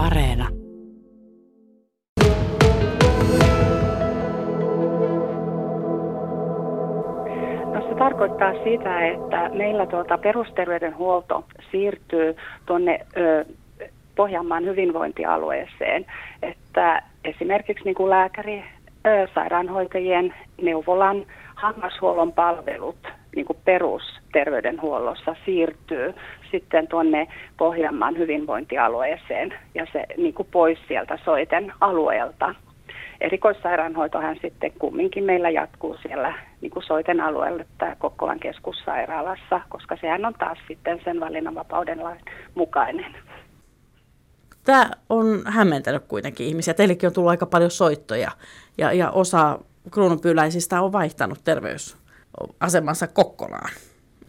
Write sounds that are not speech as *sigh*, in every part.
Areena. No se tarkoittaa sitä, että meillä tuota perusterveydenhuolto siirtyy tuonne ö, Pohjanmaan hyvinvointialueeseen, että esimerkiksi niin kuin lääkäri, ö, sairaanhoitajien, neuvolan, hammashuollon palvelut niin kuin perusterveydenhuollossa siirtyy sitten tuonne Pohjanmaan hyvinvointialueeseen ja se niin kuin pois sieltä soiten alueelta. Erikoissairaanhoitohan sitten kumminkin meillä jatkuu siellä niin kuin soiten alueella tämä Kokkolan keskussairaalassa, koska sehän on taas sitten sen valinnanvapauden lain mukainen. Tämä on hämmentänyt kuitenkin ihmisiä. Teillekin on tullut aika paljon soittoja ja, ja osa kruununpyyläisistä on vaihtanut terveysasemansa Kokkolaan.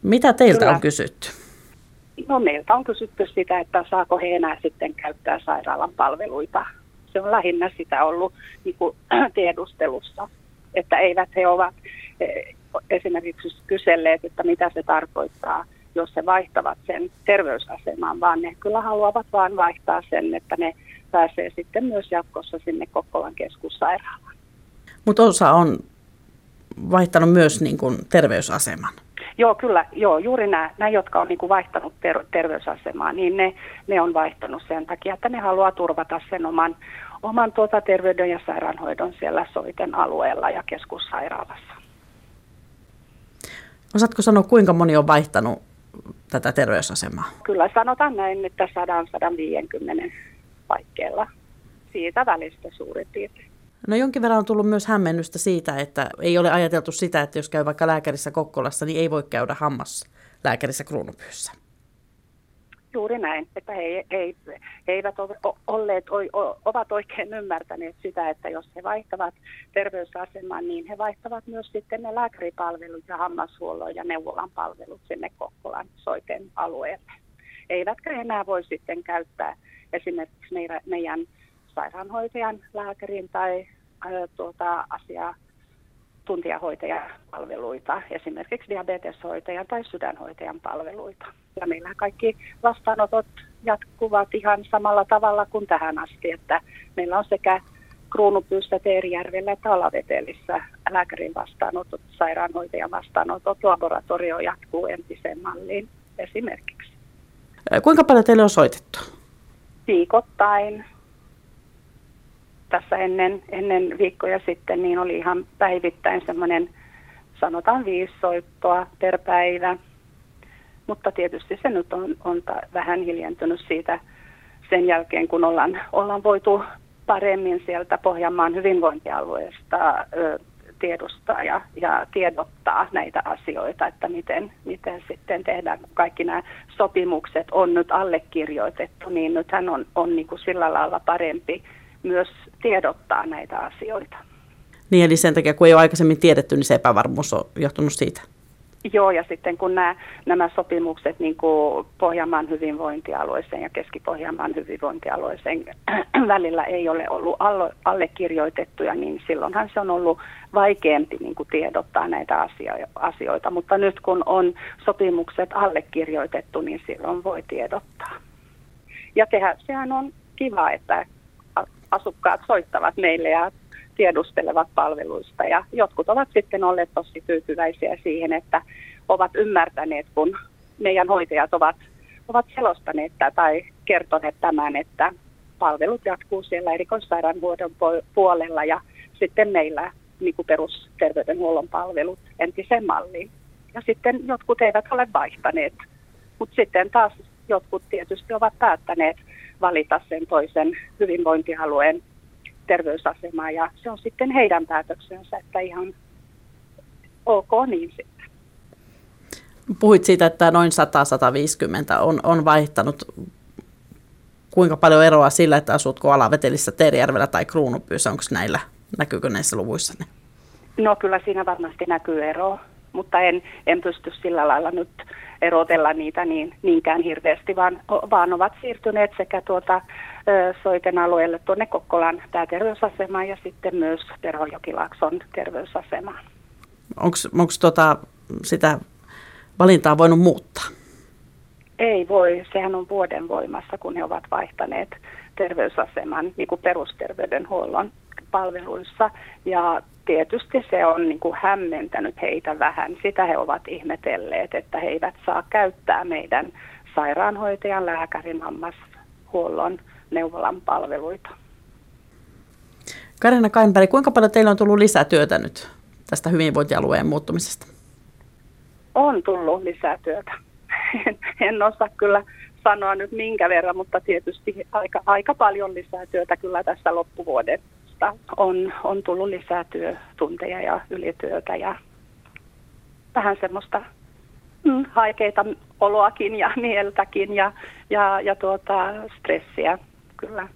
Mitä teiltä Kyllä. on kysytty? No meiltä on kysytty sitä, että saako he enää sitten käyttää sairaalan palveluita. Se on lähinnä sitä ollut niin kuin, *clears throat* tiedustelussa, että eivät he ovat eh, esimerkiksi kyselleet, että mitä se tarkoittaa, jos he vaihtavat sen terveysasemaan, vaan ne kyllä haluavat vain vaihtaa sen, että ne pääsee sitten myös jatkossa sinne Kokkolan keskussairaalaan. Mutta osa on vaihtanut myös niin kuin terveysaseman. Joo, kyllä. Joo, juuri nämä, nämä jotka on niin kuin vaihtanut ter- terveysasemaa, niin ne, ne on vaihtanut sen takia, että ne haluaa turvata sen oman, oman tuota terveyden ja sairaanhoidon siellä soiten alueella ja keskussairaalassa. Osaatko sanoa, kuinka moni on vaihtanut tätä terveysasemaa? Kyllä sanotaan näin, että 100-150 paikkeilla siitä välistä suurin piirtein. No jonkin verran on tullut myös hämmennystä siitä, että ei ole ajateltu sitä, että jos käy vaikka lääkärissä Kokkolassa, niin ei voi käydä hammaslääkärissä Kruunupyyssä. Juuri näin, että he, he, he eivät ole olleet, o, ovat oikein ymmärtäneet sitä, että jos he vaihtavat terveysaseman, niin he vaihtavat myös sitten ne lääkäripalvelut ja hammashuollon ja neuvolan palvelut sinne Kokkolan soiten alueelle. Eivätkä enää voi sitten käyttää esimerkiksi meidän, meidän sairaanhoitajan, lääkärin tai tuota, asiaa tuntijahoitajan palveluita, esimerkiksi diabeteshoitajan tai sydänhoitajan palveluita. Ja meillä kaikki vastaanotot jatkuvat ihan samalla tavalla kuin tähän asti, että meillä on sekä Kruunupyyssä, Teerijärvellä että Alavetelissä lääkärin vastaanotot, sairaanhoitajan vastaanotot, laboratorio jatkuu entiseen malliin esimerkiksi. Kuinka paljon teille on soitettu? Viikoittain tässä ennen, ennen viikkoja sitten, niin oli ihan päivittäin semmoinen, sanotaan viisi soittoa per päivä. Mutta tietysti se nyt on, on ta, vähän hiljentynyt siitä sen jälkeen, kun ollaan, ollaan voitu paremmin sieltä Pohjanmaan hyvinvointialueesta ö, tiedostaa ja, ja tiedottaa näitä asioita, että miten, miten sitten tehdään, kun kaikki nämä sopimukset on nyt allekirjoitettu, niin nythän on, on niin kuin sillä lailla parempi myös tiedottaa näitä asioita. Niin, eli sen takia, kun ei ole aikaisemmin tiedetty, niin se epävarmuus on johtunut siitä. Joo, ja sitten kun nämä, nämä sopimukset niin kuin Pohjanmaan hyvinvointialueeseen ja Keski-Pohjanmaan hyvinvointialueeseen *clears throat* välillä ei ole ollut allekirjoitettuja, niin silloinhan se on ollut vaikeampi niin kuin tiedottaa näitä asioita. Mutta nyt kun on sopimukset allekirjoitettu, niin silloin voi tiedottaa. Ja tehdä, sehän on kiva, että asukkaat soittavat meille ja tiedustelevat palveluista. Ja jotkut ovat sitten olleet tosi tyytyväisiä siihen, että ovat ymmärtäneet, kun meidän hoitajat ovat, ovat selostaneet tai kertoneet tämän, että palvelut jatkuu siellä erikoissairaanhuollon puolella ja sitten meillä niin kuin perusterveydenhuollon palvelut entiseen malliin. Ja sitten jotkut eivät ole vaihtaneet, mutta sitten taas jotkut tietysti ovat päättäneet valita sen toisen hyvinvointialueen terveysasemaa ja se on sitten heidän päätöksensä, että ihan ok niin sitten. Puhuit siitä, että noin 100-150 on, on vaihtanut. Kuinka paljon eroa sillä, että asutko Alavetelissä, Teerijärvellä tai Kruunupyyssä? Onko näillä, näkyykö näissä luvuissa ne? No kyllä siinä varmasti näkyy ero, mutta en, en pysty sillä lailla nyt erotella niitä niin, niinkään hirveästi, vaan, vaan ovat siirtyneet sekä tuota, Soiten alueelle tuonne Kokkolan tämä terveysasema ja sitten myös Terhojokilakson terveysasema. Onko tota, sitä valintaa voinut muuttaa? Ei voi, sehän on vuoden voimassa, kun he ovat vaihtaneet terveysaseman niin kuin perusterveydenhuollon palveluissa. Ja tietysti se on niin kuin hämmentänyt heitä vähän. Sitä he ovat ihmetelleet, että he eivät saa käyttää meidän sairaanhoitajan, lääkärin, hammashuollon, neuvolan palveluita. Karina Kainberg, kuinka paljon teillä on tullut lisätyötä nyt tästä hyvinvointialueen muuttumisesta? On tullut lisätyötä. En, en osaa kyllä sanoa nyt minkä verran, mutta tietysti aika, aika paljon lisätyötä kyllä tässä loppuvuodesta on, on tullut lisää työtunteja ja ylityötä ja vähän semmoista mm, haikeita oloakin ja *laughs* mieltäkin ja, ja, ja tuota, stressiä kyllä.